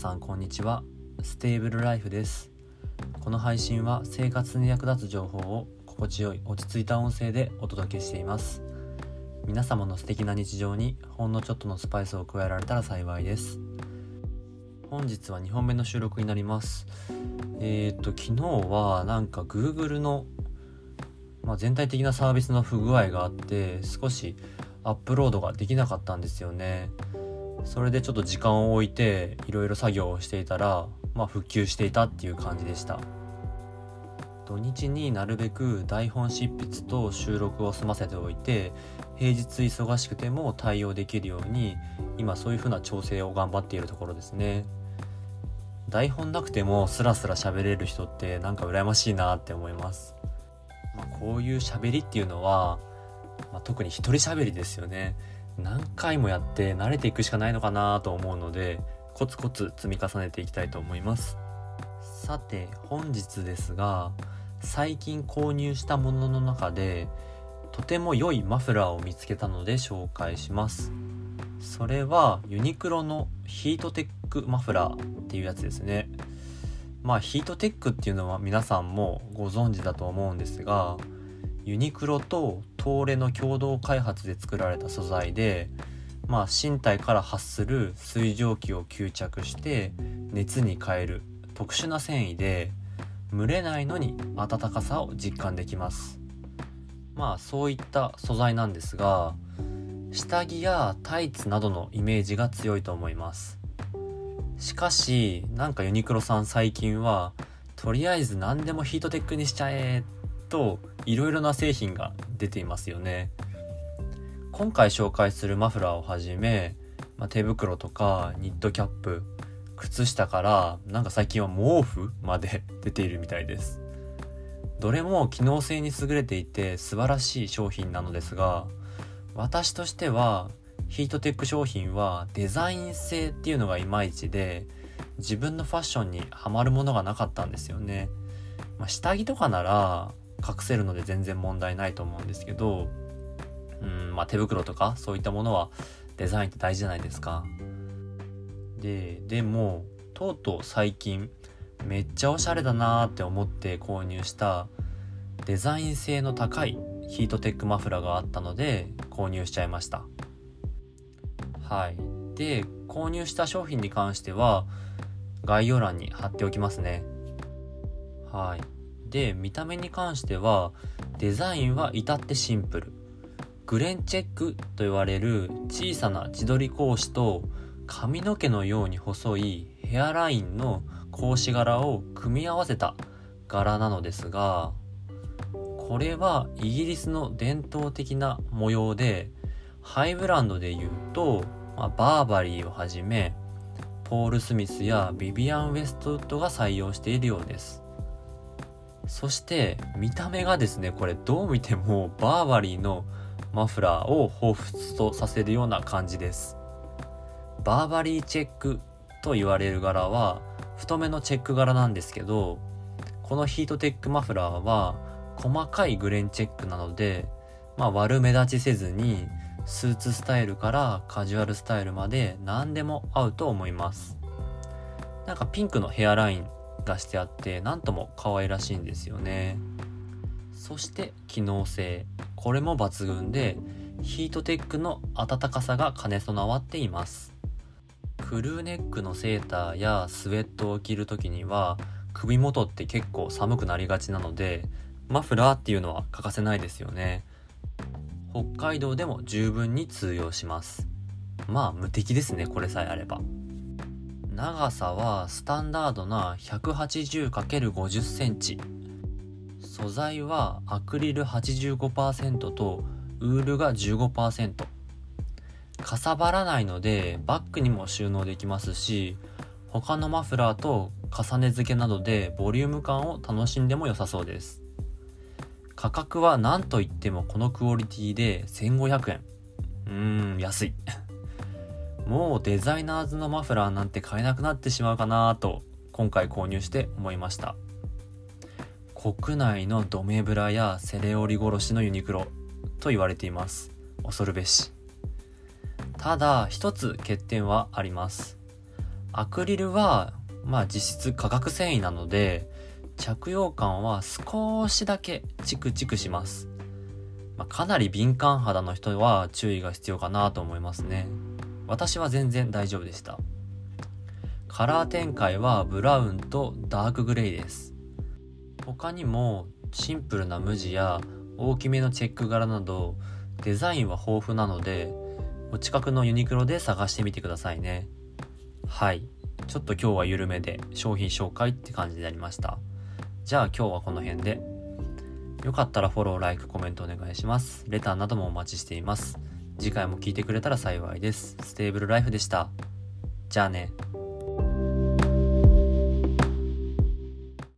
さんこんにちは。ステーブルライフです。この配信は生活に役立つ情報を心地よい落ち着いた音声でお届けしています。皆様の素敵な日常にほんのちょっとのスパイスを加えられたら幸いです。本日は2本目の収録になります。えっ、と昨日はなんか Google の、まあ、全体的なサービスの不具合があって少しアップロードができなかったんですよね。それでちょっと時間を置いていろいろ作業をしていたらまあ復旧していたっていう感じでした。土日になるべく台本執筆と収録を済ませておいて平日忙しくても対応できるように今そういう風な調整を頑張っているところですね。台本なくてもスラスラ喋れる人ってなんか羨ましいなって思います、まあ、こういう喋りっていうのは、まあ、特に一人喋りですよね。何回もやって慣れていくしかないのかなと思うのでコツコツ積み重ねていきたいと思います。さて本日ですが最近購入したものの中でとても良いマフラーを見つけたので紹介します。それはユニクロのヒートテックマフラーっていうやつですね。まあヒートテックっていうのは皆さんもご存知だと思うんですがユニクロと東レの共同開発で作られた素材で、まあ、身体から発する水蒸気を吸着して熱に変える特殊な繊維で蒸れないのに暖かさを実感できます。まあそういった素材なんですが下着やタイツなどのイメージが強いと思います。しかしなんかユニクロさん最近はとりあえず何でもヒートテックにしちゃえといろいろな製品が出ていますよね。今回紹介するマフラーをはじめ、まあ、手袋とかニットキャップ靴下からなんか最近は毛布まで出ているみたいです。どれも機能性に優れていて素晴らしい商品なのですが私としてはヒートテック商品はデザイン性っていうのがいまいちで自分のファッションにはまるものがなかったんですよね、まあ、下着とかなら隠せるので全然問題ないと思うんですけど、うんまあ、手袋とかそういったものはデザインって大事じゃないですか。ででもとうとう最近めっちゃおしゃれだなーって思って購入したデザイン性の高いヒートテックマフラーがあったので購入しちゃいました。はい。で購入した商品に関しては概要欄に貼っておきますね。はい。で見た目に関してはデザインは至ってシンプル。グレンチェックと言われる小さな自撮り格子と髪の毛のように細いヘアラインの格子柄を組み合わせた柄なのですがこれはイギリスの伝統的な模様でハイブランドで言うと、まあ、バーバリーをはじめポール・スミスやビビアン・ウェストウッドが採用しているようです。そして見た目がですねこれどう見てもバーバリーのマフラーを彷彿とさせるような感じです。バーバリーチェックと言われる柄は太めのチェック柄なんですけどこのヒートテックマフラーは細かいグレンチェックなので、まあ、悪目立ちせずにスーツスタイルからカジュアルスタイルまで何でも合うと思います。なんかピンクのヘアラインがしてあって何とも可愛らしいんですよね。そして機能性。これも抜群でヒートテックの暖かさが兼ね備わっています。クルーネックのセーターやスウェットを着る時には首元って結構寒くなりがちなのでマフラーっていうのは欠かせないですよね。北海道でも十分に通用します。まあ無敵ですねこれさえあれば。長さはスタンダードな 180×50 センチ。素材はアクリル85%とウールが15%かさばらないのでバッグにも収納できますし他のマフラーと重ね付けなどでボリューム感を楽しんでも良さそうです。価格は何といってもこのクオリティで1500円。うーん安い。もうデザイナーズのマフラーなんて買えなくなってしまうかなと今回購入して思いました。国内のドメブラやセレオリ殺しのユニクロと言われています。恐るべし。ただ一つ欠点はあります。アクリルはまあ実質化学繊維なので着用感は少しだけチクチクします、ま、かなり敏感肌の人は注意が必要かなと思いますね。私は全然大丈夫でした。カラー展開はブラウンとダークグレイです。他にもシンプルな無地や大きめのチェック柄などデザインは豊富なのでお近くのユニクロで探してみてくださいね。はい。ちょっと今日は緩めで商品紹介って感じになりました。じゃあ今日はこの辺で。よかったらフォロー、ライク、コメントお願いします。レターなどもお待ちしています。次回も聞いてくれたら幸いです。ステーブルライフでした。じゃあね。